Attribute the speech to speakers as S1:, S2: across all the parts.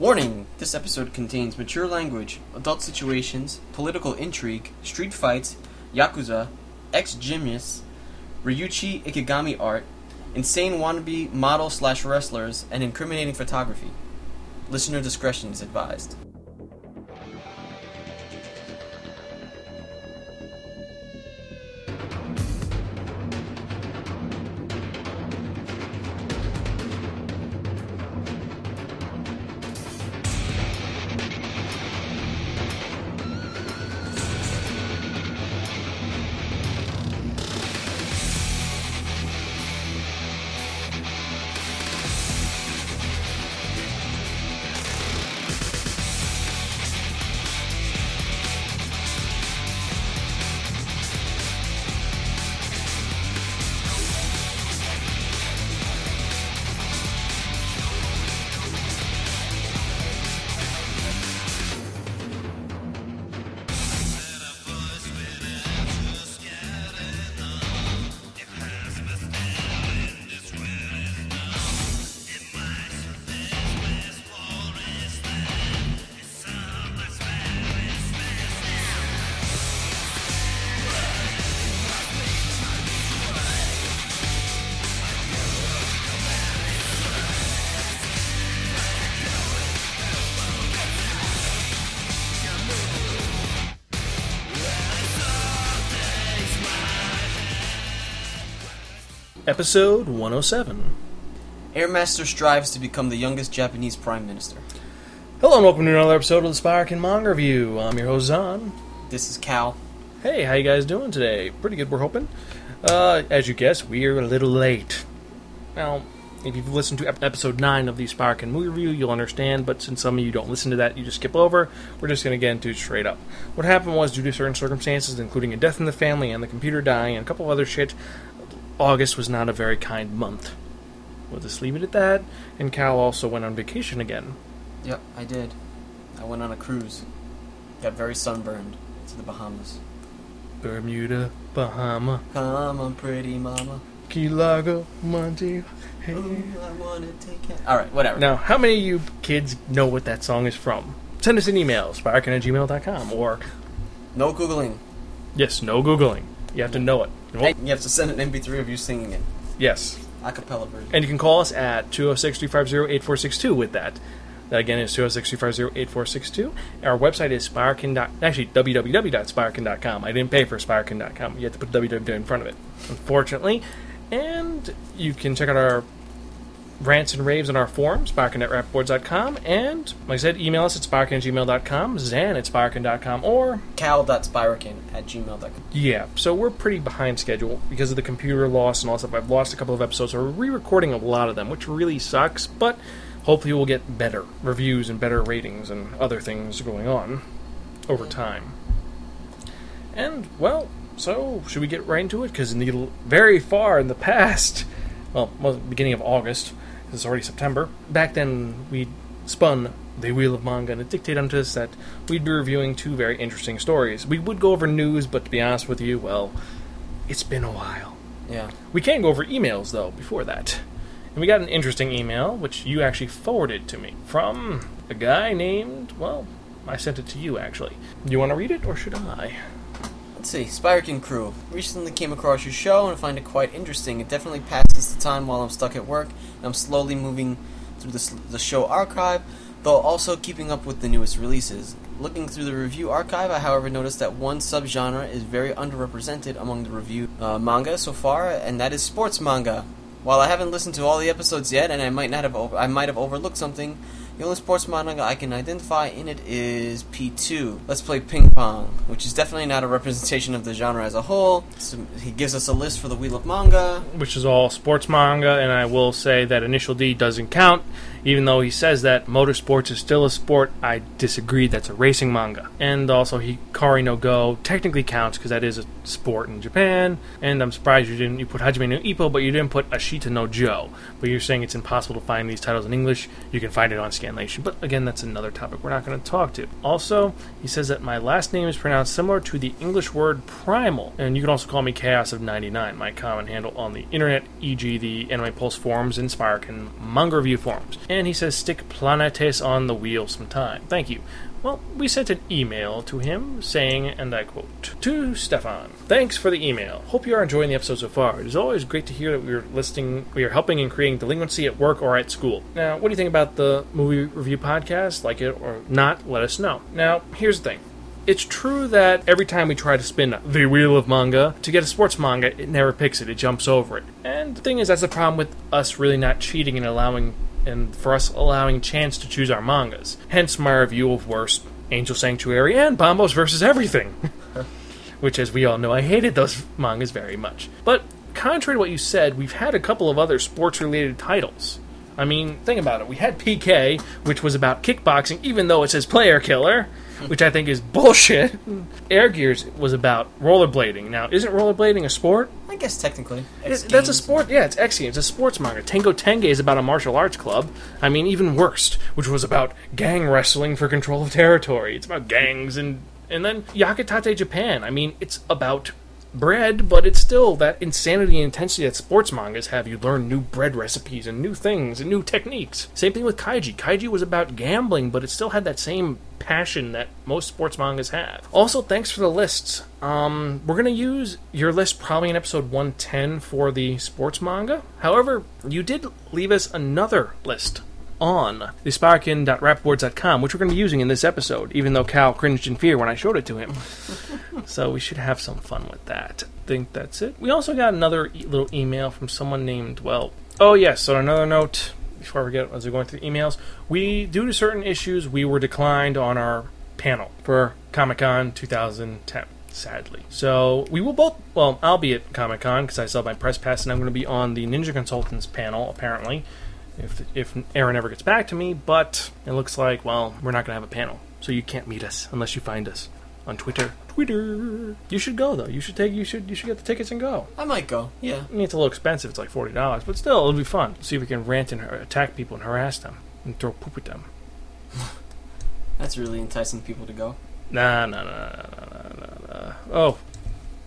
S1: Warning! This episode contains mature language, adult situations, political intrigue, street fights, yakuza, ex-gymnasts, Ryoichi Ikegami art, insane wannabe model slash wrestlers, and incriminating photography. Listener discretion is advised.
S2: Episode 107.
S1: Airmaster strives to become the youngest Japanese prime minister.
S2: Hello and welcome to another episode of the Sparkin Manga Review. I'm your host Zan.
S1: This is Cal.
S2: Hey, how you guys doing today? Pretty good, we're hoping. Uh, as you guessed, we are a little late. Now, if you've listened to episode 9 of the Sparkin Movie Review, you'll understand, but since some of you don't listen to that, you just skip over, we're just going to get into it straight up. What happened was, due to certain circumstances, including a death in the family and the computer dying and a couple of other shit, August was not a very kind month. We'll just leave it at that, and Cal also went on vacation again.
S1: Yep, I did. I went on a cruise. Got very sunburned to the Bahamas.
S2: Bermuda, Bahama,
S1: Come on, pretty mama.
S2: Key Largo, Monte. Hey.
S1: Ooh, I wanna take it. All right, whatever.
S2: Now, how many of you kids know what that song is from? Send us an email, sparkin at gmail.com, or,
S1: No googling.
S2: yes, no Googling. You have to know it.
S1: Hey, you have to send an MP3 of you singing it,
S2: Yes.
S1: a cappella version.
S2: And you can call us at 206 350 8462 with that. That again is 206 350 8462. Our website is Sparkin. dot- Actually, www.sparkin.com. I didn't pay for Sparkin.com. You have to put www in front of it, unfortunately. And you can check out our rants and raves on our forum, sparkin.rapboards.com. And, like I said, email us at sparkin at gmail.com, zan at sparkin.com, or
S1: Cal.spirakin at gmail.com.
S2: yeah, so we're pretty behind schedule because of the computer loss and all that stuff. I've lost a couple of episodes, so we're re-recording a lot of them, which really sucks. But hopefully, we'll get better reviews and better ratings and other things going on over time. And well, so should we get right into it? Because in the very far in the past, well, well beginning of August, it's already September. Back then, we spun the wheel of manga, and it dictated unto us that we'd be reviewing two very interesting stories. We would go over news, but to be honest with you, well, it's been a while.
S1: Yeah.
S2: We can go over emails though before that. And we got an interesting email, which you actually forwarded to me from a guy named, well, I sent it to you actually. You want to read it or should I?
S1: Let's see, Spirakin Crew. Recently came across your show and find it quite interesting. It definitely passes the time while I'm stuck at work, I'm slowly moving through the, the show archive, though also keeping up with the newest releases. Looking through the review archive, I however noticed that one subgenre is very underrepresented among the review uh, manga so far, and that is sports manga. While I haven't listened to all the episodes yet, and I might not have, I might have overlooked something, the only sports manga I can identify in it is P2. Let's play ping pong, which is definitely not a representation of the genre as a whole. So he gives us a list for the Wheel of Manga.
S2: Which is all sports manga, and I will say that Initial D doesn't count, even though he says that motorsports is still a sport. I disagree. That's a racing manga, and also Hikaru no Go technically counts because that is a sport in Japan. And I'm surprised you didn't you put Hajime no Ippo, but you didn't put Ashita no Joe. But you're saying it's impossible to find these titles in English. You can find it on scanlation. But again, that's another topic we're not going to talk to. Also, he says that my last name is pronounced similar to the English word primal, and you can also call me Chaos of 99, my common handle on the internet, e.g., the Anime Pulse forums, Inspire, and manga review forums. He says, stick planetes on the wheel sometime. Thank you. Well, we sent an email to him saying, and I quote, To Stefan, thanks for the email. Hope you are enjoying the episode so far. It is always great to hear that we are listing, we are helping in creating delinquency at work or at school. Now, what do you think about the movie review podcast? Like it or not? Let us know. Now, here's the thing. It's true that every time we try to spin the wheel of manga to get a sports manga, it never picks it, it jumps over it. And the thing is, that's the problem with us really not cheating and allowing and for us allowing chance to choose our mangas. Hence my review of Worst, Angel Sanctuary, and Bombos versus Everything. Which, as we all know, I hated those mangas very much. But contrary to what you said, we've had a couple of other sports related titles. I mean, think about it. We had PK, which was about kickboxing, even though it says player killer, which I think is bullshit. Air Gears was about rollerblading. Now, isn't rollerblading a sport?
S1: I guess technically.
S2: It- that's a sport. Yeah, it's X Games. It's a sports manga. Tenjo Tenge is about a martial arts club. I mean, even worst, which was about gang wrestling for control of territory. It's about gangs and and then Yakitate Japan. I mean, it's about bread, but it's still that insanity and intensity that sports mangas have. You learn new bread recipes and new things and new techniques. Same thing with Kaiji. Kaiji was about gambling, but it still had that same passion that most sports mangas have. Also, thanks for the lists. Um, we're gonna use your list probably in episode 110 for the sports manga. However, you did leave us another list on the Sparkin.rapboards.com, which we're going to be using in this episode, even though Cal cringed in fear when I showed it to him. so we should have some fun with that. I think that's it. We also got another e- little email from someone named, well, oh yes, so another note before I forget as we're going through the emails. We, due to certain issues, we were declined on our panel for Comic Con 2010. Sadly, so we will both. Well, I'll be at Comic Con because I have my press pass, and I'm going to be on the Ninja Consultants panel. Apparently, if if Aaron ever gets back to me, but it looks like well, we're not going to have a panel, so you can't meet us unless you find us on Twitter. Twitter. You should go though. You should take. You should. You should get the tickets and go.
S1: I might go. Yeah.
S2: I mean, it's a little expensive. It's like forty dollars, but still, it'll be fun. See if we can rant and attack people and harass them and throw poop at them.
S1: That's really enticing people to go.
S2: Nah, nah, nah, nah, nah, nah, nah, nah. Oh,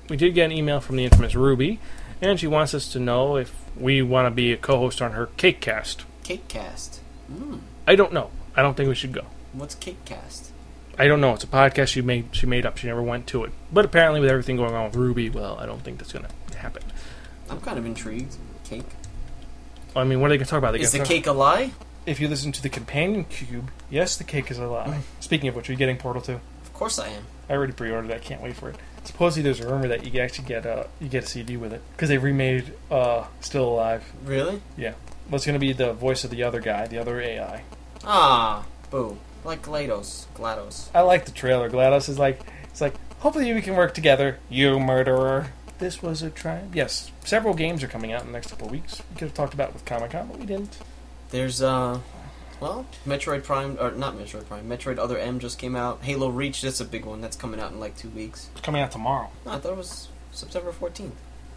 S2: we did get an email from the infamous Ruby, and she wants us to know if we want to be a co-host on her Cake Cast.
S1: Cake Cast. Mm.
S2: I don't know. I don't think we should go.
S1: What's Cake Cast?
S2: I don't know. It's a podcast she made. She made up. She never went to it. But apparently, with everything going on with Ruby, well, I don't think that's gonna happen.
S1: I'm kind of intrigued. Cake.
S2: I mean, what are they gonna talk about? They
S1: Is the
S2: talk-
S1: cake a lie?
S2: If you listen to the companion cube, yes, the cake is a lie. Speaking of which, are you getting Portal Two?
S1: Of course I am.
S2: I already pre-ordered that. Can't wait for it. Supposedly, there's a rumor that you actually get a you get a CD with it because they remade uh, Still Alive.
S1: Really? Yeah.
S2: What's going to be the voice of the other guy, the other AI?
S1: Ah, boo. Like GLaDOS. GLaDOS.
S2: I like the trailer. GLaDOS is like, it's like, hopefully we can work together, you murderer. This was a triumph. Yes, several games are coming out in the next couple of weeks. We could have talked about it with Comic Con, but we didn't.
S1: There's, uh, well, Metroid Prime, or not Metroid Prime, Metroid Other M just came out. Halo Reach, that's a big one. That's coming out in like two weeks.
S2: It's coming out tomorrow.
S1: No, I thought it was September 14th.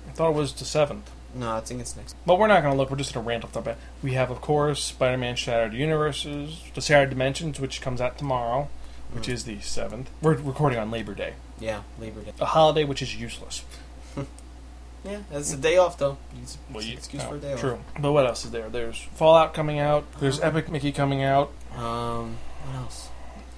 S2: I thought it was the seventh.
S1: No, I think it's next.
S2: But we're not going to look. We're just going to rant off the bat. We have, of course, Spider-Man: Shattered Universes, the Shattered Dimensions, which comes out tomorrow, which
S1: Mm.
S2: is the seventh. We're recording on Labor Day,
S1: Yeah, Labor Day.
S2: a holiday which is useless.
S1: Yeah, it's a day off though. It's
S2: Well, you-
S1: excuse
S2: no,
S1: for a day
S2: True. But what else is there? There's Fallout coming out. There's Epic Mickey coming out.
S1: Um, what else?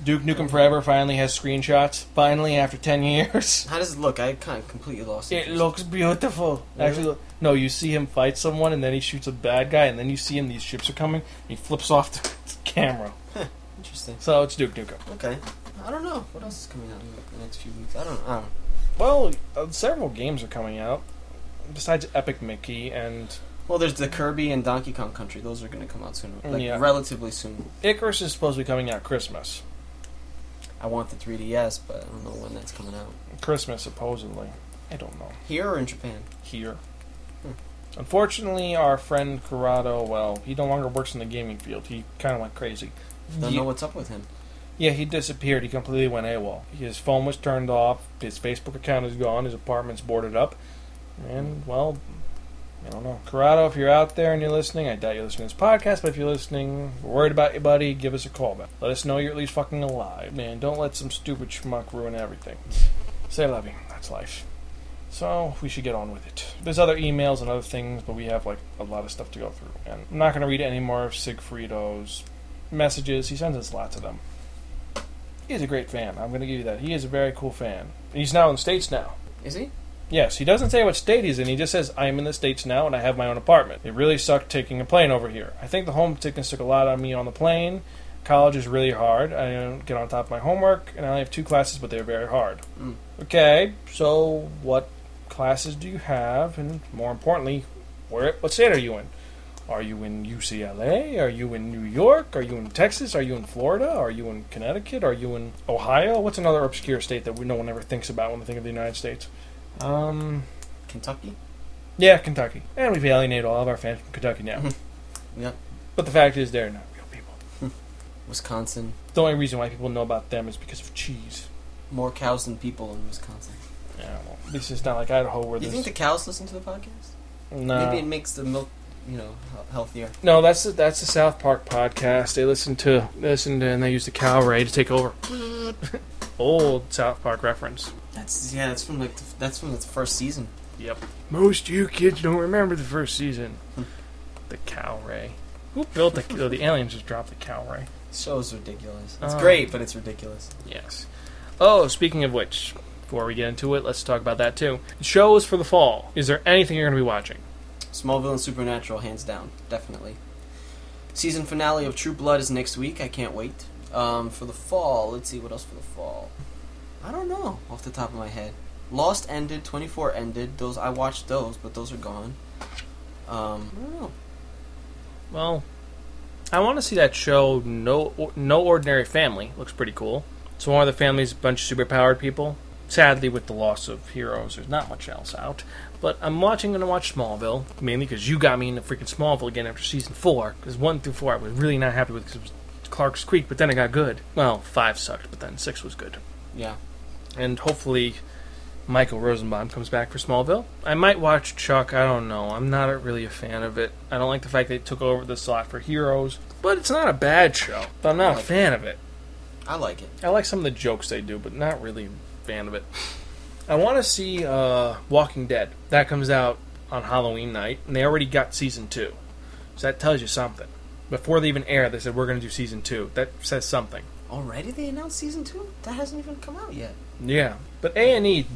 S2: Duke Nukem Forever finally has screenshots. Finally, after ten years.
S1: How does it look? I kind of completely lost
S2: It
S1: interest.
S2: looks beautiful.
S1: Really?
S2: Actually, look- no. You see him fight someone, and then he shoots a bad guy, and then you see him. These ships are coming. And he flips off the camera.
S1: Interesting.
S2: So it's Duke Nukem.
S1: Okay. I don't know. What else is coming out in the next few weeks? I don't. I don't.
S2: Well, uh, several games are coming out besides Epic Mickey and
S1: Well, there's the Kirby and Donkey Kong Country. Those are going to come out soon, like
S2: Yeah.
S1: relatively soon.
S2: Icarus is supposed to be coming out Christmas.
S1: I want the 3DS, but I don't know when that's coming out.
S2: Christmas supposedly. I don't know.
S1: Here or in Japan?
S2: Here.
S1: Hmm.
S2: Unfortunately, our friend Corrado, well, he no longer works in the gaming field. He kind of went crazy.
S1: Don't
S2: Ye-
S1: know what's up with him.
S2: Yeah, he disappeared. He completely went AWOL. His phone was turned off. His Facebook account is gone. His apartment's boarded up. And, well, I don't know. Corrado, if you're out there and you're listening, I doubt you're listening to this podcast, but if you're listening, worried about you, buddy, give us a call back. Let us know you're at least fucking alive, man. Don't let some stupid schmuck ruin everything. Say love you. That's life. So we should get on with it. There's other emails and other things, but we have like a lot of stuff to go through. And I'm not going to read any more of Sigfrido's messages. He sends us lots of them. He's a great fan. I'm going to give you that. He is a very cool fan. He's now in the States now.
S1: Is he?
S2: Yes, he doesn't say what state he's in. He just says, I am in the States now and I have my own apartment. It really sucked taking a plane over here. I think the home homesickness took a lot on me on the plane. College is really hard. I don't get on top of my homework, and I only have two classes, but they're very hard.
S1: Mm.
S2: Okay, so what classes do you have? And more importantly, where what state are you in? Are you in UCLA? Are you in New York? Are you in Texas? Are you in Florida? Are you in Connecticut? Are you in Ohio? What's another obscure state that we, no one ever thinks about when they think of the United States? Um,
S1: Kentucky?
S2: yeah, Kentucky. And we've alienated all of our fans from Kentucky now. Mm-hmm.
S1: Yep.
S2: But the fact is, they're not real people. Hmm.
S1: Wisconsin.
S2: The only reason why people know about them is because of cheese.
S1: More cows than people in Wisconsin.
S2: Yeah, well, this is not like Idaho where
S1: Do you think the cows listen to the podcast?
S2: no,
S1: Maybe it makes the milk, you know, healthier.
S2: no. That's the, that's the South Park podcast. They listen to listen to, and they use the cow ray to take over. Mm-hmm. Old South Park reference.
S1: That's yeah. That's from like the, that's from the first season.
S2: Yep. Most you kids don't remember the first season.
S1: Hmm.
S2: the cow ray. Who built the? oh, the aliens just dropped the cow ray.
S1: The show's ridiculous. It's
S2: Oh.
S1: great, but it's ridiculous.
S2: Yes. Oh, speaking of which, before we get into it, let's talk about that too. Shows for the fall. Is there anything you're going to be watching?
S1: Smallville and Supernatural, hands down, definitely. Season finale of True Blood is next week. I can't wait. Um, for the fall, let's see what else for the fall. I don't know off the top of my head. Lost ended, 24 ended. Those I watched those, but those are gone. Um, I don't know.
S2: Well, I want to see that show. No, no ordinary family looks pretty cool. So one of the families, a bunch of superpowered people. Sadly, with the loss of heroes, there's not much else out. But I'm watching and I watch Smallville mainly because you got me into freaking Smallville again after season four. Because one through four I was really not happy with because it was Clark's Creek, but then it got good. Well, five sucked, but then six was good.
S1: Yeah.
S2: And hopefully Michael Rosenbaum comes back for Smallville. I might watch Chuck. I don't know. I'm not a- really a fan of it. I don't like the fact they took over the slot for Heroes, but it's not a bad show. But I'm not a
S1: Like-
S2: fan of it.
S1: I like it.
S2: I like some of the jokes they do, but not really a fan of it. I want to see uh, Walking Dead. That comes out on Halloween night, and they already got season two, so that tells you something. Before they even air, they said we're going to do season two. That says something.
S1: Already they announced season two? That hasn't even come out yet.
S2: Yeah, but A and E,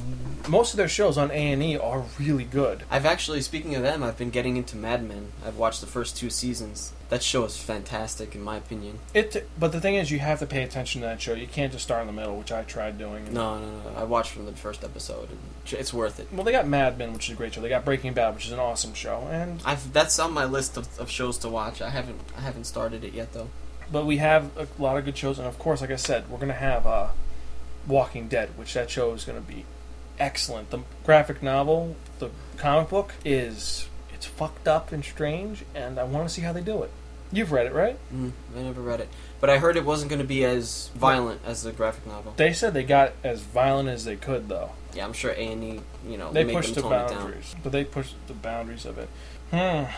S2: most of their shows on A and E are really good.
S1: I've actually, speaking of them, I've been getting into Mad Men. I've watched the first two seasons. That show is fantastic, in my opinion.
S2: It, but the thing is, you have to pay attention to that show. You can't just start in the middle, which I tried doing.
S1: No, no, no. I watched from the first episode, and it's worth it.
S2: Well, they got Mad Men, which is a great show. They got Breaking Bad, which is an awesome show, and
S1: I've that's on my list of, of shows to watch. I haven't I haven't started it yet though.
S2: But we have a lot of good shows, and of course, like I said, we're gonna have uh, Walking Dead, which that show is gonna be excellent. The graphic novel, the comic book is it's fucked up and strange, and I want to see how they do it. You've read it, right?
S1: Mm, I never read it, but I heard it wasn't going to be as violent as the graphic novel.
S2: They said they got as violent as they could, though.
S1: Yeah, I'm sure A and E, you know,
S2: They pushed the
S1: them tone it down.
S2: boundaries, but they pushed the boundaries of it. Hmm. I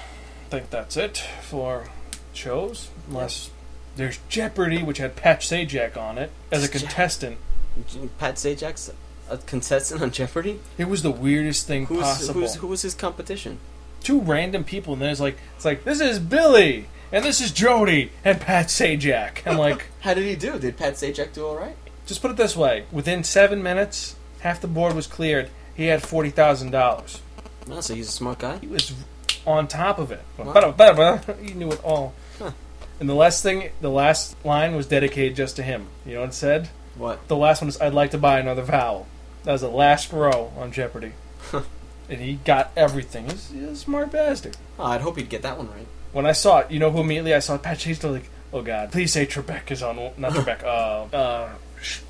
S2: think that's it for shows, unless there's Jeopardy, which had Pat Sajak on it as a
S1: Je-
S2: contestant.
S1: Pat Sajak's a contestant on Jeopardy.
S2: It was the weirdest thing
S1: Who's,
S2: possible.
S1: who's who was his competition?
S2: Two random people, and then it's like it's like this is Billy and this is Jody and Pat Sajak. I'm like,
S1: How did he do? Did Pat Sajak do all right?
S2: just put it this way: within seven minutes, half the board was cleared. He had forty thousand dollars.
S1: No, so he's a smart guy.
S2: He was on top of it.
S1: Wow.
S2: He knew it all. And the last thing, the last line was dedicated just to him. You know what it said?
S1: What?
S2: The last one is, "I'd like to buy another vowel." That was the last row on Jeopardy, and he got everything. He's, he's a smart bastard.
S1: Oh, I'd hope he'd get that one right.
S2: When I saw it, you know who immediately I saw it? Pat Chase. Like, oh god, please say Trebek is on. Not Trebek. uh, uh, sh-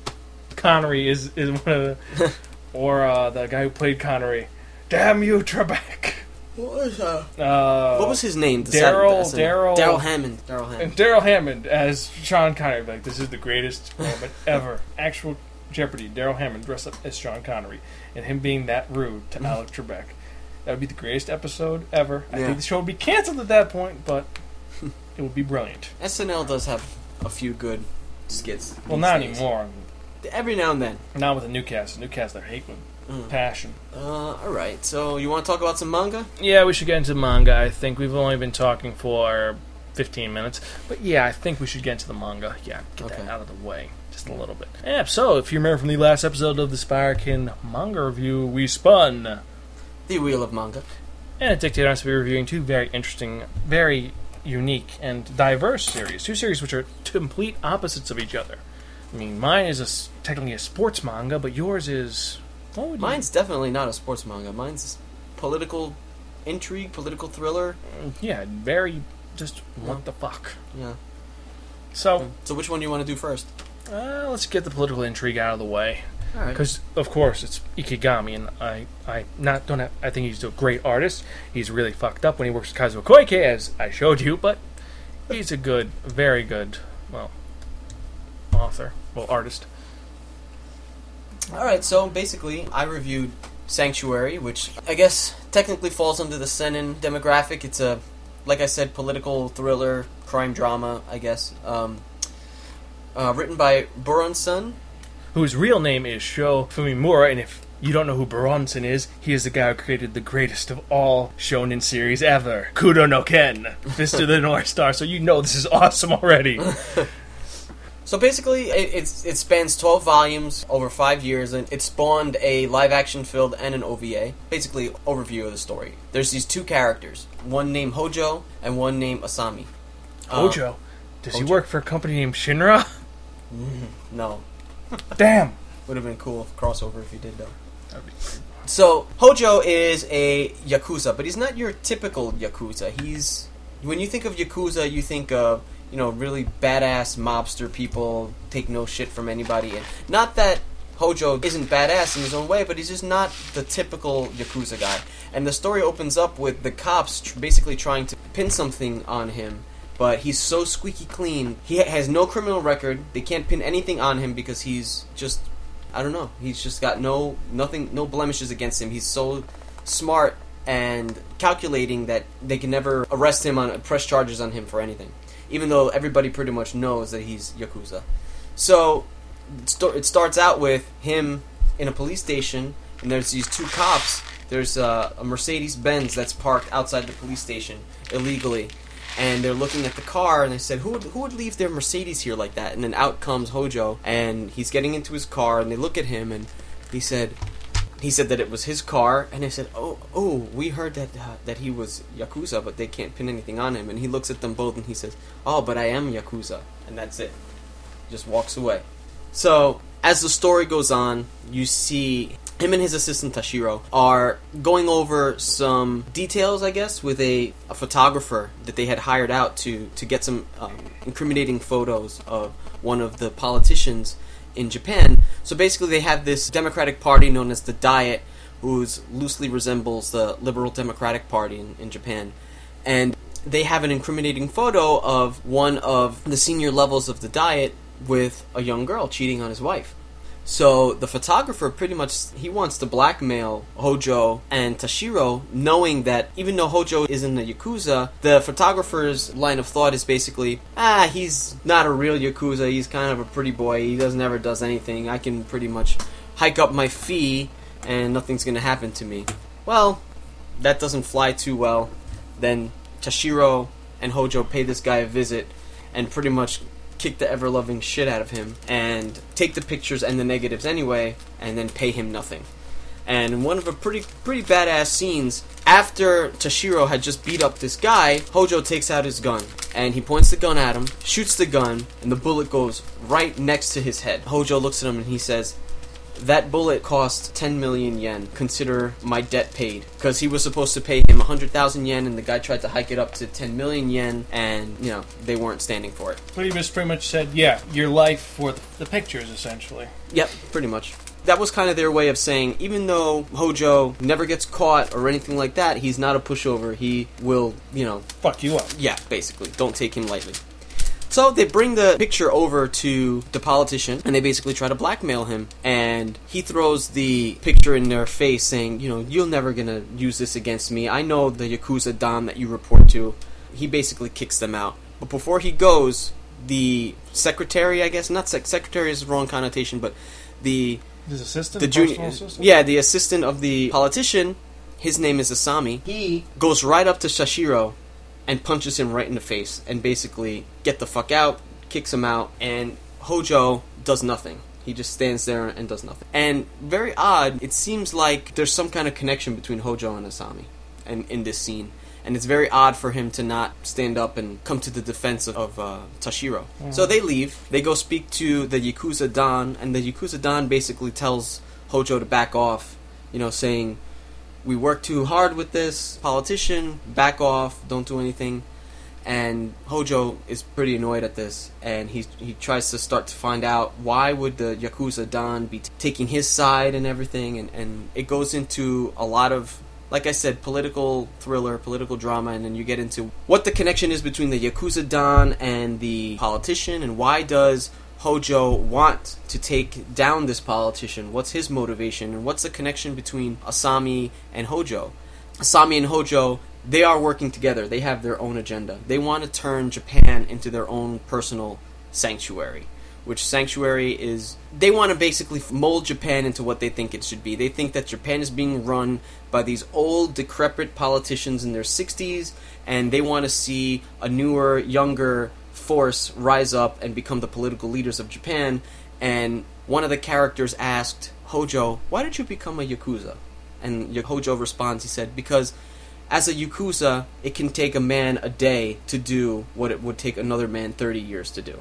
S2: Connery is is one of the, or uh, the guy who played Connery. Damn you, Trebek.
S1: What was uh?
S2: Uh,
S1: What was his name? Darrell-
S2: Darrell-
S1: Darrell Hammond. Darrell
S2: And
S1: Hammond.
S2: Darrell Hammond as Sean Connery. Like, this is the greatest moment ever. Actual Jeopardy. Darrell Hammond dressed up as Sean Connery, and him being that rude to Alex Trebek. That would be the greatest episode ever. I
S1: Yeah.
S2: think the show would be canceled at that point, but it would be brilliant.
S1: SNL does have a few good skits.
S2: Well, not
S1: days.
S2: anymore.
S1: Every now and then.
S2: Not with the new cast. The new cast, they're hating
S1: Mm.
S2: passion.
S1: Uh, all right. So you want to talk about some manga?
S2: Yeah, we should get into manga. I think we've only been talking for 15 minutes. But yeah, I think we should get into the manga. Yeah, get
S1: Okay.
S2: that out of the way just a little bit. Yeah, so if you remember from the last episode of the Spirekin manga review, we spun.
S1: The Wheel of Manga.
S2: And it dictated us to be reviewing two very interesting, very unique, and diverse series. Two series which are complete opposites of each other. I mean, mine is a technically a sports manga, but yours is. Would
S1: Mine's definitely not a sports manga. Mine's political intrigue, political thriller.
S2: Yeah, very. Just what the fuck.
S1: Yeah.
S2: So,
S1: So which one do you want to do first?
S2: uh, let's get the political intrigue out of the way. Because of course it's Ikegami, and I, I not don't have, I think he's a great artist. He's really fucked up when he works with Kazuo Koike, as I showed you, but he's a good, very good, well, author, well, artist.
S1: All right. So basically, I reviewed Sanctuary, which I guess technically falls under the seinen demographic. It's a, like I said, political thriller, crime drama. I guess. Um, uh, written by Buronson.
S2: Whose real name is Sho Fumimura, and if you don't know who Buronson is, he is the guy who created the greatest of all shonen series ever, Hokuto no Ken, Fist of the North Star. So you know this is awesome already.
S1: So basically, it, it's, it spans 12 volumes over five years, and it spawned a live action film and an OVA. Basically, overview of the story. There's these two characters, one named Hojo and one named Asami. Um,
S2: Hojo, does he work for a company named Shinra?
S1: no,
S2: Damn.
S1: would have been cool if crossover if he did though. So Hojo is a yakuza, but he's not your typical yakuza. He's when you think of yakuza, you think of you know really badass mobster people take no shit from anybody, and not that Hojo isn't badass in his own way, but he's just not the typical yakuza guy. And the story opens up with the cops tr- basically trying to pin something on him. But he's so squeaky clean. He ha- has no criminal record. They can't pin anything on him because he's just I don't know. He's just got no nothing, no blemishes against him. He's so smart and calculating that they can never arrest him on press charges on him for anything, even though everybody pretty much knows that he's yakuza. So it, sto- it starts out with him in a police station, and there's these two cops. There's uh, a Mercedes Benz that's parked outside the police station illegally, and they're looking at the car and they said who would, who would leave their mercedes here like that and then out comes hojo and he's getting into his car and they look at him and he said he said that it was his car and they said oh oh we heard that uh, that he was yakuza but they can't pin anything on him. And he looks at them both and he says oh but i am yakuza and that's it. Just walks away. So as the story goes on you see him and his assistant Tashiro are going over some details, I guess, with a, a photographer that they had hired out to to get some um, incriminating photos of one of the politicians in Japan. So basically, they have this Democratic Party known as the Diet, who's loosely resembles the Liberal Democratic Party in, in Japan, and they have an incriminating photo of one of the senior levels of the Diet with a young girl cheating on his wife. So the photographer pretty much he wants to blackmail Hojo and Tashiro, knowing that even though Hojo is in the yakuza, the photographer's line of thought is basically, ah, he's not a real yakuza. He's kind of a pretty boy. He does never does anything. I can pretty much hike up my fee, and nothing's gonna happen to me. Well, that doesn't fly too well. Then Tashiro and Hojo pay this guy a visit, and pretty much kick the ever loving shit out of him and take the pictures and the negatives anyway and then pay him nothing. And in one of a pretty pretty badass scenes, after Tashiro had just beat up this guy, Hojo takes out his gun and he points the gun at him, shoots the gun, and the bullet goes right next to his head. Hojo looks at him and he says, that bullet cost 10 million yen. Consider my debt paid. Because he was supposed to pay him 100,000 yen, and the guy tried to hike it up to 10 million yen, and, you know, they weren't standing for it.
S2: Just pretty much said, yeah, your life for the, the pictures, essentially.
S1: Yep, pretty much. That was kind of their way of saying, even though Hojo never gets caught or anything like that, he's not a pushover. He will, you know,
S2: Fuck you up.
S1: yeah, basically. Don't take him lightly. So they bring the picture over to the politician and they basically try to blackmail him. And he throws the picture in their face saying, you know, you're never gonna use this against me. I know the Yakuza Don that you report to. He basically kicks them out. But before he goes, the secretary, I guess, not sec- secretary is the wrong connotation, but the
S2: His assistant,
S1: the junior,
S2: assistant?
S1: yeah, the assistant of the politician, his name is Asami. He goes right up to Tashiro and punches him right in the face, and basically get the fuck out, kicks him out, and Hojo does nothing. He just stands there and does nothing. And very odd, it seems like there's some kind of connection between Hojo and Asami, and in this scene. And it's very odd for him to not stand up and come to the defense of, of uh, Tashiro. So they leave. They go speak to the Yakuza Don, and the Yakuza Don basically tells Hojo to back off, you know, saying, We work too hard with this politician, back off, don't do anything. And Hojo is pretty annoyed at this, and he he tries to start to find out why would the Yakuza Don be t- taking his side and everything, and, and it goes into a lot of like I said, political thriller, political drama, and then you get into what the connection is between the Yakuza Don and the politician, and why does Hojo want to take down this politician? What's his motivation, and what's the connection between Asami and Hojo? Asami and Hojo, they are working together. They have their own agenda. They want to turn Japan into their own personal sanctuary which sanctuary is they want to basically mold Japan into what they think it should be. They think that Japan is being run by these old decrepit politicians in their 60s and they want to see a newer, younger force rise up and become the political leaders of Japan and one of the characters asked Hojo, "Why did you become a yakuza?" And Hojo responds, he said, "Because as a yakuza, it can take a man a day to do what it would take another man 30 years to do."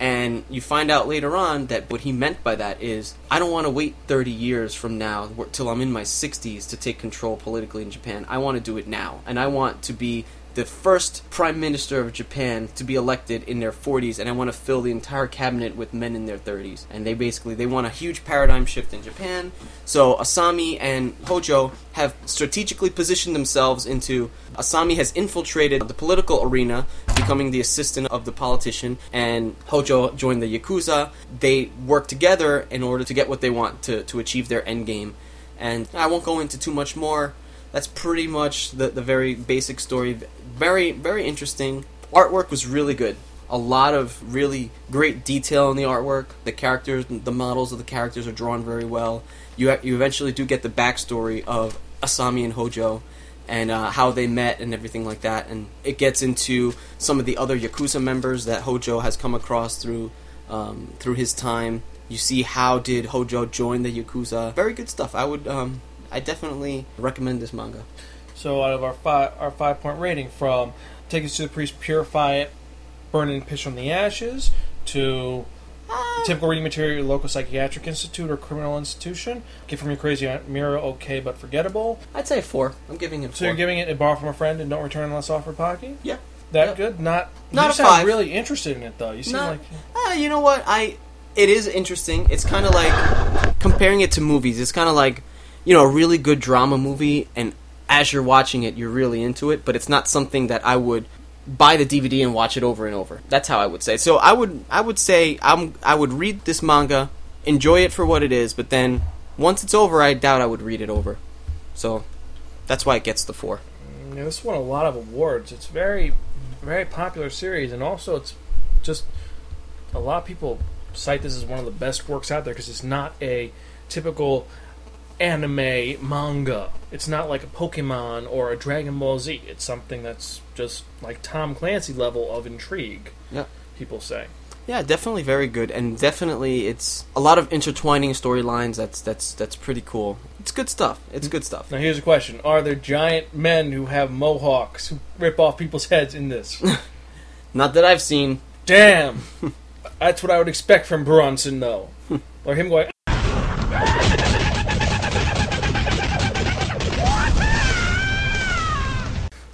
S1: And you find out later on that what he meant by that is, I don't want to wait 30 years from now till I'm in my 60s to take control politically in Japan. I want to do it now. And I want to be the first prime minister of Japan to be elected in their 40s and I want to fill the entire cabinet with men in their 30s. And they basically they want a huge paradigm shift in Japan. So Asami and Hojo have strategically positioned themselves into Asami has infiltrated the political arena, becoming the assistant of the politician, and Hojo joined the Yakuza. They work together in order to get what they want to, to achieve their end game. And I won't go into too much more. That's pretty much the, the very basic story. Very, very interesting. Artwork was really good. A lot of really great detail in the artwork. The characters, the models of the characters are drawn very well. You, you eventually do get the backstory of Asami and Hojo and uh, how they met and everything like that. And it gets into some of the other Yakuza members that Hojo has come across through um, through his time. You see how did Hojo join the Yakuza. Very good stuff. I would um, I definitely recommend this manga.
S2: So out of our five our five point rating from take it to the priest, purify it, burn and piss from the ashes, to typical reading material your local psychiatric institute or criminal institution. Get from your crazy aunt Mira, okay but forgettable.
S1: I'd say four. I'm giving him
S2: So
S1: four.
S2: you're giving it a borrow from a friend and don't return unless offered pocky?
S1: yeah.
S2: That
S1: Yeah.
S2: good? Not
S1: Not
S2: you
S1: a
S2: sound
S1: five.
S2: really interested in it though. You seem
S1: Not-
S2: like
S1: Uh, you know what? I it is interesting. It's kind of like comparing it to movies. It's kind of like you know a really good drama movie, and as you're watching it, you're really into it. But it's not something that I would buy the DVD and watch it over and over. That's how I would say. So I would I would say I'm I would read this manga, enjoy it for what it is, but then once it's over, I doubt I would read it over. So that's why it gets the four.
S2: Yeah, this won a lot of awards. It's very, very popular series, and also it's just a lot of people cite this as one of the best works out there because it's not a typical anime manga. It's not like a Pokemon or a Dragon Ball Z. It's something that's just like Tom Clancy level of intrigue.
S1: Yeah.
S2: people say.
S1: Yeah, definitely very good, and definitely it's a lot of intertwining storylines. That's that's that's pretty cool. It's good stuff. It's good stuff.
S2: Now here's a question: Are there giant men who have mohawks who rip off people's heads in this?
S1: Not that I've seen.
S2: Damn. That's what I would expect from Bronson, though. or him going.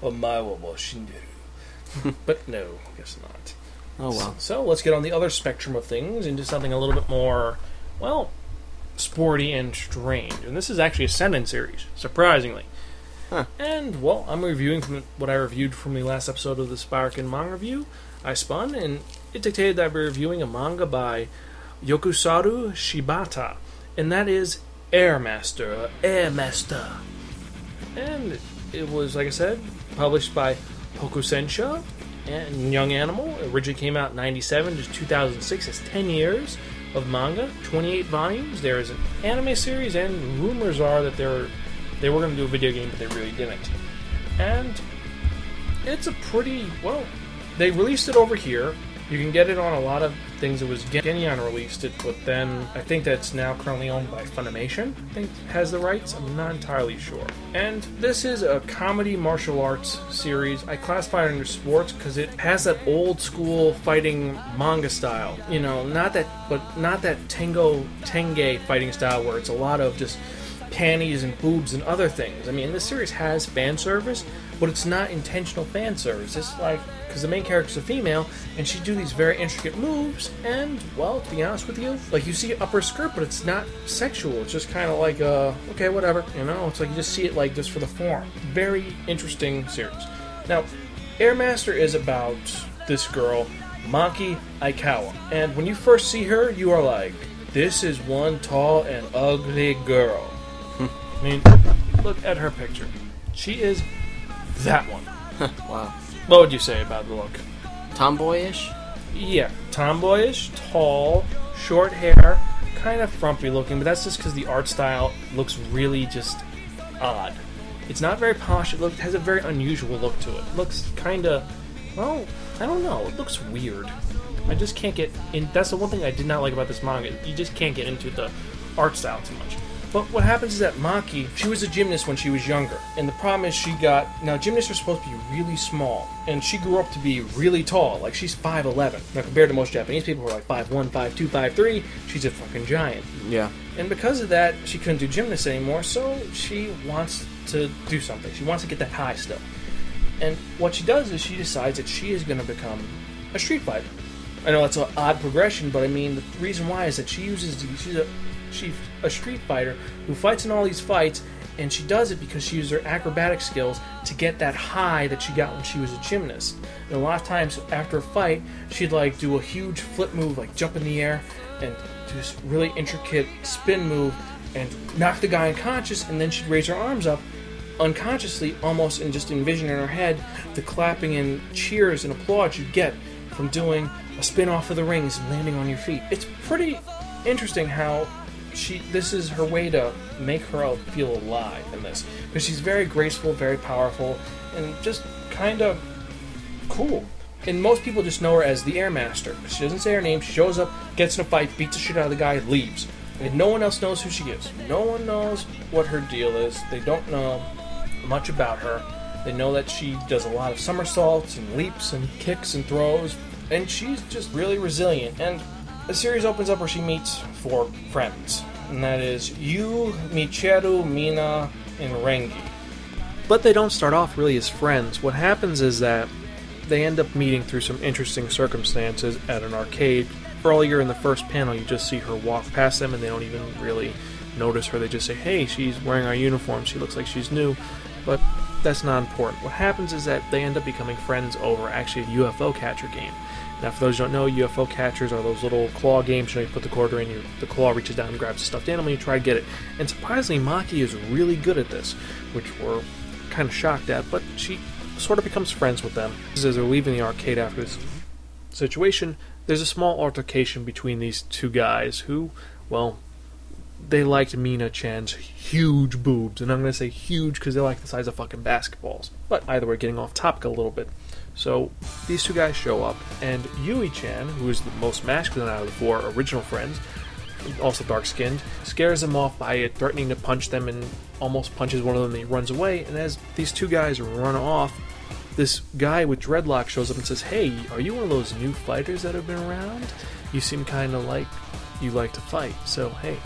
S2: Omae wa mo shinderu. but no, I guess not.
S1: Oh well.
S2: So let's get on the other spectrum of things into something a little bit more, well, sporty and strange. And this is actually a seinen series, surprisingly.
S1: Huh.
S2: And well, I'm reviewing from what I reviewed from the last episode of the Sparkin Manga Review. I spun, and it dictated that we're reviewing a manga by Yokusaru Shibata, and that is Air Master, uh, Air Master. And it was, like I said, published by Hakusensha and Young Animal. It originally came out in 97 to 2006. It's 10 years of manga, 28 volumes. There is an anime series, and rumors are that they're, they were going to do a video game, but they really didn't. And it's a pretty, well, they released it over here. You can get it on a lot of things. It was Geneon released it, but then I think that's now currently owned by Funimation. I think has the rights. I'm not entirely sure. And this is a comedy martial arts series. I classify it under sports because it has that old school fighting manga style. You know, not that, but not that Tenjo Tenge fighting style where it's a lot of just panties and boobs and other things. I mean, this series has fan service, but it's not intentional fan service. It's like because the main character's a female, and she do these very intricate moves. And well, to be honest with you, like you see upper skirt, but it's not sexual. It's just kind of like uh, okay, whatever. You know, it's like you just see it like just for the form. Very interesting series. Now, Airmaster is about this girl, Maki Aikawa, and when you first see her, you are like, this is one tall and ugly girl. I mean, look at her picture. She is that one.
S1: wow.
S2: What would you say about the look?
S1: Tomboyish?
S2: Yeah, tomboyish, tall, short hair, kind of frumpy looking, but that's just because the art style looks really just odd. It's not very posh. It, look, it has a very unusual look to it. it looks kind of, well, I don't know. It looks weird. I just can't get in. That's the one thing I did not like about this manga. You just can't get into the art style too much. But what happens is that Maki, she was a gymnast when she was younger. And the problem is she got. Now, gymnasts are supposed to be really small. And she grew up to be really tall. Like, she's 5'11. Now, compared to most Japanese people who are like 5'1, 5'2, 5'3, she's a fucking giant.
S1: Yeah.
S2: And because of that, she couldn't do gymnasts anymore, so she wants to do something. She wants to get that high still. And what she does is she decides that she is going to become a street fighter. I know that's an odd progression, but I mean, the reason why is that she uses. She's a she's a street fighter who fights in all these fights, and she does it because she uses her acrobatic skills to get that high that she got when she was a gymnast. And a lot of times after a fight, she'd like do a huge flip move, like jump in the air, and do this really intricate spin move, and knock the guy unconscious, and then she'd raise her arms up unconsciously, almost and just envision in her head the clapping and cheers and applause you'd get from doing a spin off of the rings and landing on your feet. It's pretty interesting how she this is her way to make her feel alive in this because she's very graceful, very powerful, and just kind of cool. And most people just know her as the Air Master. She doesn't say her name. She shows up, gets in a fight, beats the shit out of the guy, leaves. And no one else knows who she is. No one knows what her deal is. They don't know much about her. They know that she does a lot of somersaults and leaps and kicks and throws, and she's just really resilient. And the series opens up where she meets four friends, and that is Yu, Michiru, Mina, and Renge. But they don't start off really as friends. What happens is that they end up meeting through some interesting circumstances at an arcade. Earlier in the first panel, you just see her walk past them, and they don't even really notice her. They just say, "Hey, she's wearing our uniform. She looks like she's new," but that's not important. What happens is that they end up becoming friends over actually a UFO catcher game. Now, for those who don't know, UFO catchers are those little claw games. Know, you put the quarter in, you, the claw reaches down and grabs a stuffed animal, and you try to get it. And surprisingly, Maki is really good at this, which we're kind of shocked at. But she sort of becomes friends with them as they're leaving the arcade after this situation. There's a small altercation between these two guys who, well, they liked Mina Chan's huge boobs, and I'm going to say huge because they're like the size of fucking basketballs. But either way, getting off topic a little bit. So these two guys show up, and Yui Chan, who is the most masculine out of the four original friends, also dark skinned, scares them off by threatening to punch them and almost punches one of them and he runs away. And as these two guys run off, this guy with dreadlocks shows up and says, Hey, are you one of those new fighters that have been around? You seem kind of like you like to fight, so hey,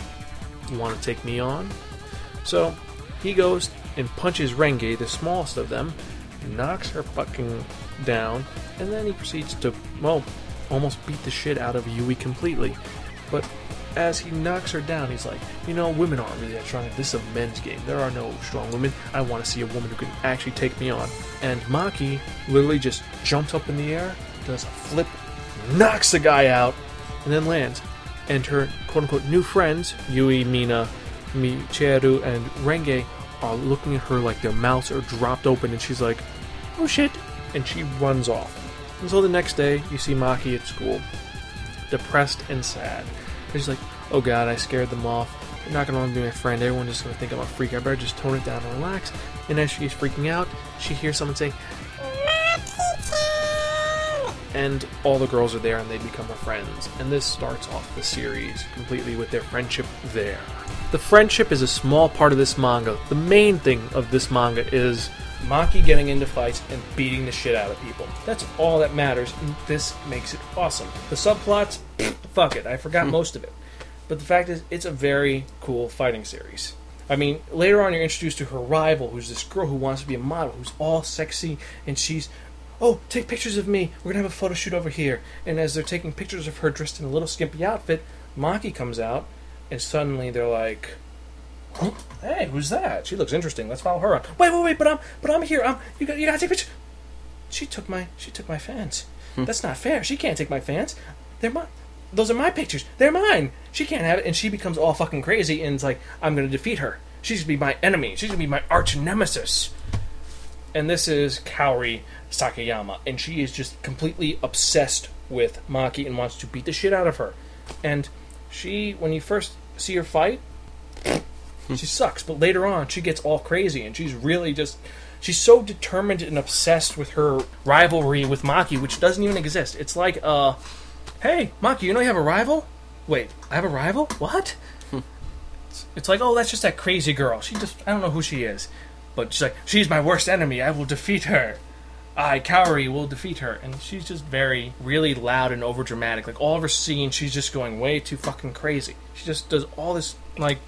S2: you want to take me on? So he goes and punches Renge, the smallest of them, knocks her fucking down, and then he proceeds to, well, almost beat the shit out of Yui completely. But as he knocks her down, he's like, you know, women aren't really that strong. This is a men's game. There are no strong women. I want to see a woman who can actually take me on. And Maki literally just jumps up in the air, does a flip, knocks the guy out, and then lands. And her quote unquote new friends, Yui, Mina, Michiru, and Renge, are looking at her like their mouths are dropped open, and she's like, oh shit, and she runs off. And so the next day, you see Maki at school, depressed and sad. She's like, oh god, I scared them off. They're not gonna want to be my friend. Everyone's just gonna think I'm a freak. I better just tone it down and relax. And as she's freaking out, she hears someone say, and all the girls are there and they become her friends. And this starts off the series completely with their friendship there. The friendship is a small part of this manga. The main thing of this manga is Maki getting into fights and beating the shit out of people. That's all that matters, and this makes it awesome. The subplots, fuck it, I forgot hmm. most of it. But the fact is, it's a very cool fighting series. I mean, later on, you're introduced to her rival, who's this girl who wants to be a model, who's all sexy, and she's, oh, take pictures of me. We're gonna have a photo shoot over here. And as they're taking pictures of her dressed in a little skimpy outfit, Maki comes out, and suddenly they're like? "Hey, who's that? She looks interesting. Let's follow her on." Wait, wait, wait! But I'm, but I'm here. I'm. You got, you gotta take pictures. She took my, she took my fans. Hmm. That's not fair. She can't take my fans. They're mine. Those are my pictures. They're mine. She can't have it. And she becomes all fucking crazy and it's like, I'm gonna defeat her. She's gonna be my enemy. She's gonna be my arch nemesis. And this is Kaori Sakayama, and she is just completely obsessed with Maki and wants to beat the shit out of her. And she, when you first see her fight, she sucks. But later on, she gets all crazy, and she's really just. She's so determined and obsessed with her rivalry with Maki, which doesn't even exist. It's like, uh, hey, Maki, you know you have a rival? Wait, I have a rival? What? It's- It's like, oh, that's just that crazy girl. She just, I don't know who she is. But she's like, she's my worst enemy. I will defeat her. I, Kaori, will defeat her. And she's just very, really loud and overdramatic. Like, all of her scenes, she's just going way too fucking crazy. She just does all this, like,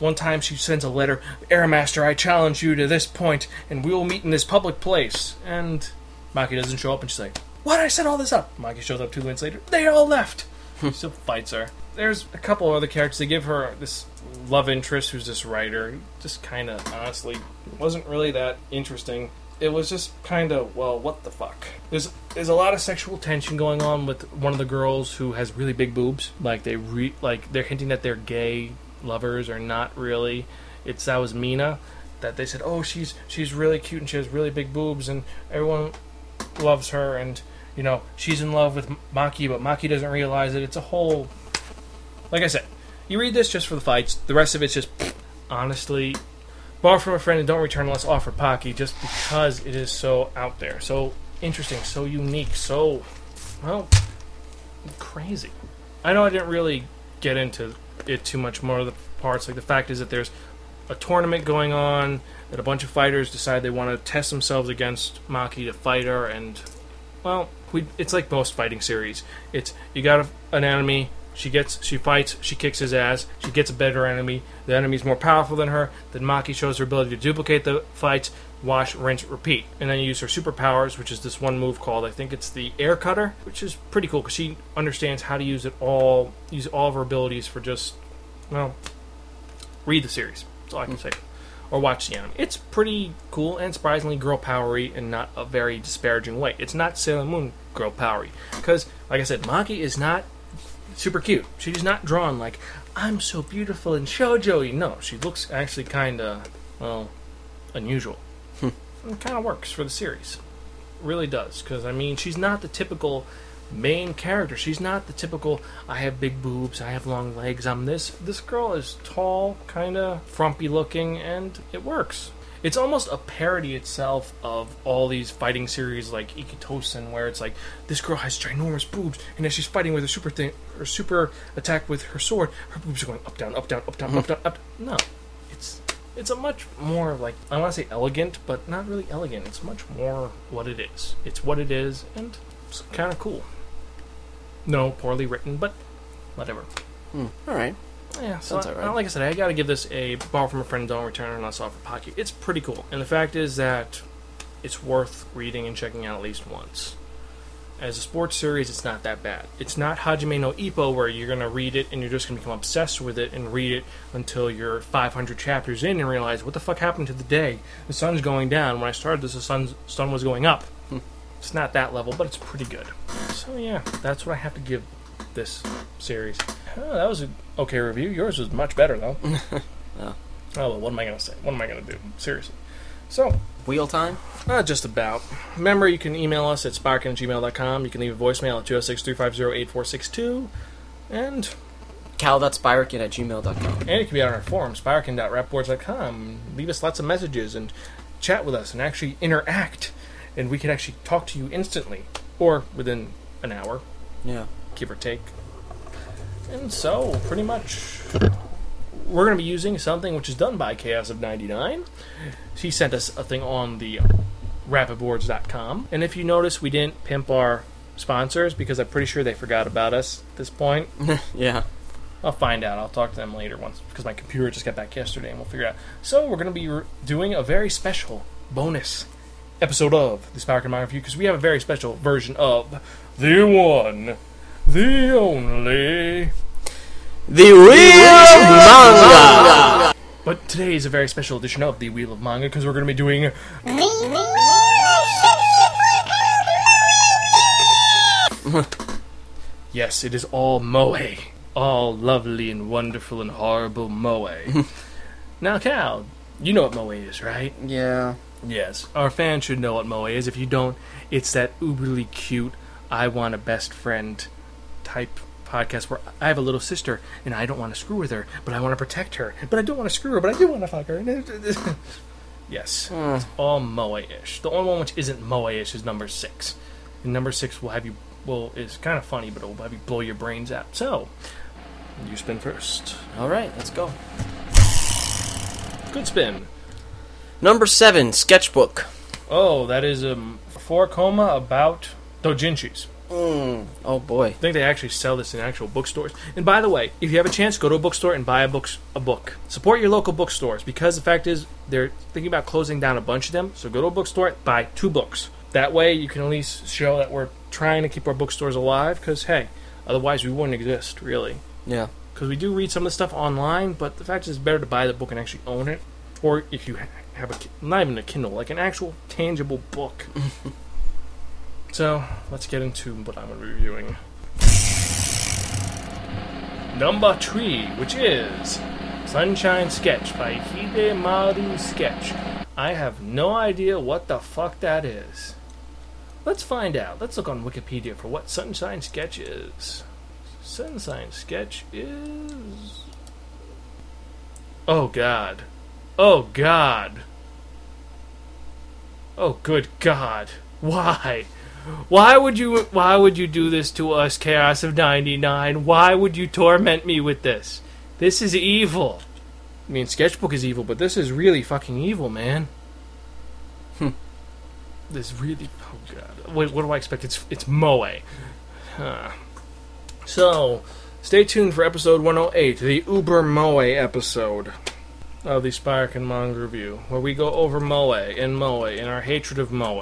S2: one time she sends a letter, Airmaster, I challenge you to this point, and we will meet in this public place. And Maki doesn't show up, and she's like, What? I set all this up. Maki shows up two minutes later. They all left. Hmm. He still fights her. There's a couple other characters. They give her this love interest who's this writer. Just kind of, honestly, wasn't really that interesting. It was just kind of, well, what the fuck? There's there's a lot of sexual tension going on with one of the girls who has really big boobs. Like they re, like they're hinting that they're gay lovers or not really. It's that was Mina that they said, "Oh, she's she's really cute and she has really big boobs and everyone loves her and you know, she's in love with Maki, but Maki doesn't realize it. It's a whole like I said, you read this just for the fights. The rest of it's just honestly borrow from a friend and don't return unless offered Pocky just because it is so out there, so interesting, so unique, so well crazy. I know I didn't really get into it too much more of the parts. Like the fact is that there's a tournament going on that a bunch of fighters decide they want to test themselves against Maki to fight her, and well, we, it's like most fighting series. It's you got a, an enemy. She gets, she fights, she kicks his ass. She gets a better enemy. The enemy's more powerful than her. Then Maki shows her ability to duplicate the fights, wash, rinse, repeat, and then you use her superpowers, which is this one move called I think it's the Air Cutter, which is pretty cool because she understands how to use it all, use all of her abilities for just, well, read the series. That's all I can hmm. say. Or watch the anime. It's pretty cool and surprisingly girl powery in not a very disparaging way. It's not Sailor Moon girl powery. Because, like I said, Maki is not super cute. She's not drawn like, I'm so beautiful and shoujo No, she looks actually kind of, well, unusual. It kind of works for the series. Really does. Because, I mean, she's not the typical main character. She's not the typical I have big boobs, I have long legs, I'm this. This girl is tall, kind of frumpy looking, and it works. It's almost a parody itself of all these fighting series like Ikki Tousen, where it's like this girl has ginormous boobs, and as she's fighting with her super thing, her super attack with her sword, her boobs are going up, down, up, down, up, down, up, down, up. No, it's a much more like I want to say elegant, but not really elegant. It's much more what it is. It's what it is, and it's kind of cool. No, poorly written, but whatever.
S1: Hmm. All right.
S2: Yeah, so
S1: Sounds
S2: I- like I said, I gotta give this a borrow from a friend, don't return unless offered pocket. It's pretty cool, and the fact is that it's worth reading and checking out at least once. As a sports series, it's not that bad. It's not Hajime no Ippo where you're gonna read it and you're just gonna become obsessed with it and read it until you're 500 chapters in and realize what the fuck happened to the day the sun's going down. When I started this, the sun's, sun was going up. Hmm. It's not that level, but it's pretty good. So yeah, that's what I have to give this series. Oh, that was an okay review. Yours was much better though.
S1: Oh.
S2: Oh well, what am I gonna say? What am I gonna do? Seriously. So,
S1: Wheel time?
S2: uh, just about. Remember, you can email us at sparkin at gmail.com. You can leave a voicemail at 206 350 8462. And
S1: Cal.spirakin at gmail.com.
S2: And it can be on our forum, sparkin.rapboards.com. Leave us lots of messages and chat with us and actually interact. And we can actually talk to you instantly or within an hour,
S1: Yeah.
S2: give or take. And so, pretty much, we're going to be using something which is done by Chaos of 99. She sent us a thing on the rapidboards.com. And if you notice, we didn't pimp our sponsors because I'm pretty sure they forgot about us at this point.
S1: yeah.
S2: I'll find out. I'll talk to them later once because my computer just got back yesterday and we'll figure out. So we're going to be re- doing a very special bonus episode of the Sparkin Mind Review because we have a very special version of the one, the only.
S1: The Wheel of Manga!
S2: But today is a very special edition of the Wheel of Manga because we're going to be doing Yes, it is all moe. All lovely and wonderful and horrible moe. now, Cal, you know what moe is, right?
S1: Yeah.
S2: Yes. Our fans should know what moe is. If you don't, it's that uberly cute, I want a best friend type podcast where I have a little sister and I don't want to screw with her, but I want to protect her. But I don't want to screw her, but I do want to fuck her. yes. It's all moe ish. The only one which isn't moe ish is number six. And number six will have you, well, it's kind of funny, but it will have you blow your brains out. So, you spin first.
S1: Alright, let's go.
S2: Good spin.
S1: Number seven, Sketchbook.
S2: Oh, that is um, four koma about dojinshis.
S1: Mm. Oh boy.
S2: I think they actually sell this in actual bookstores. And by the way, if you have a chance, go to a bookstore and buy a book. A book. Support your local bookstores because the fact is they're thinking about closing down a bunch of them. So go to a bookstore, buy two books. That way, you can at least show that we're trying to keep our bookstores alive. Because hey, otherwise we wouldn't exist really.
S1: Yeah.
S2: Because we do read some of the stuff online, but the fact is, it's better to buy the book and actually own it. Or if you have a not even a Kindle, like an actual tangible book. so let's get into what I'm reviewing. Number three, which is Sunshine Sketch by Hidamari Sketch. I have no idea what the fuck that is. Let's find out. Let's look on Wikipedia for what Sunshine Sketch is. Sunshine Sketch is. Oh God. Oh God. Oh good God. Why? Why would you why would you do this to us, Chaos of 99? Why would you torment me with this? This is evil. I mean sketchbook is evil, but this is really fucking evil, man. Hmm. This really oh god. Wait, what do I expect? It's it's Moe. Huh. So, stay tuned for episode 108, the Uber Moe episode of the Sparkin Manga Review, where we go over Moe and Moe and our hatred of Moe.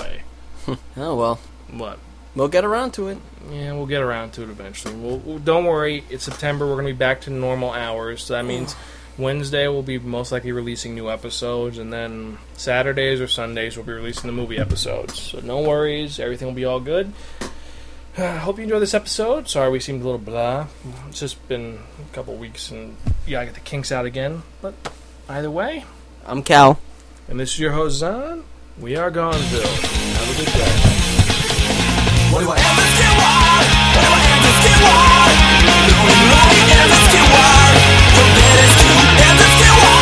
S1: Oh well.
S2: What?
S1: We'll get around to it.
S2: Yeah, we'll get around to it eventually. We'll, we'll- don't worry, it's September. We're going to be back to normal hours. So that oh. means Wednesday we'll be most likely releasing new episodes, and then Saturdays or Sundays we'll be releasing the movie episodes. So no worries, everything will be all good. I hope you enjoyed this episode. Sorry we seemed a little blah. It's just been a couple weeks, and yeah, I got the kinks out again. But either way,
S1: I'm Cal.
S2: and this is your host Zan. We are Gonzo. Have a good day.
S3: What do I ever get wild? What do I ever get wild? Going right ever get wild? The better to ever get wild?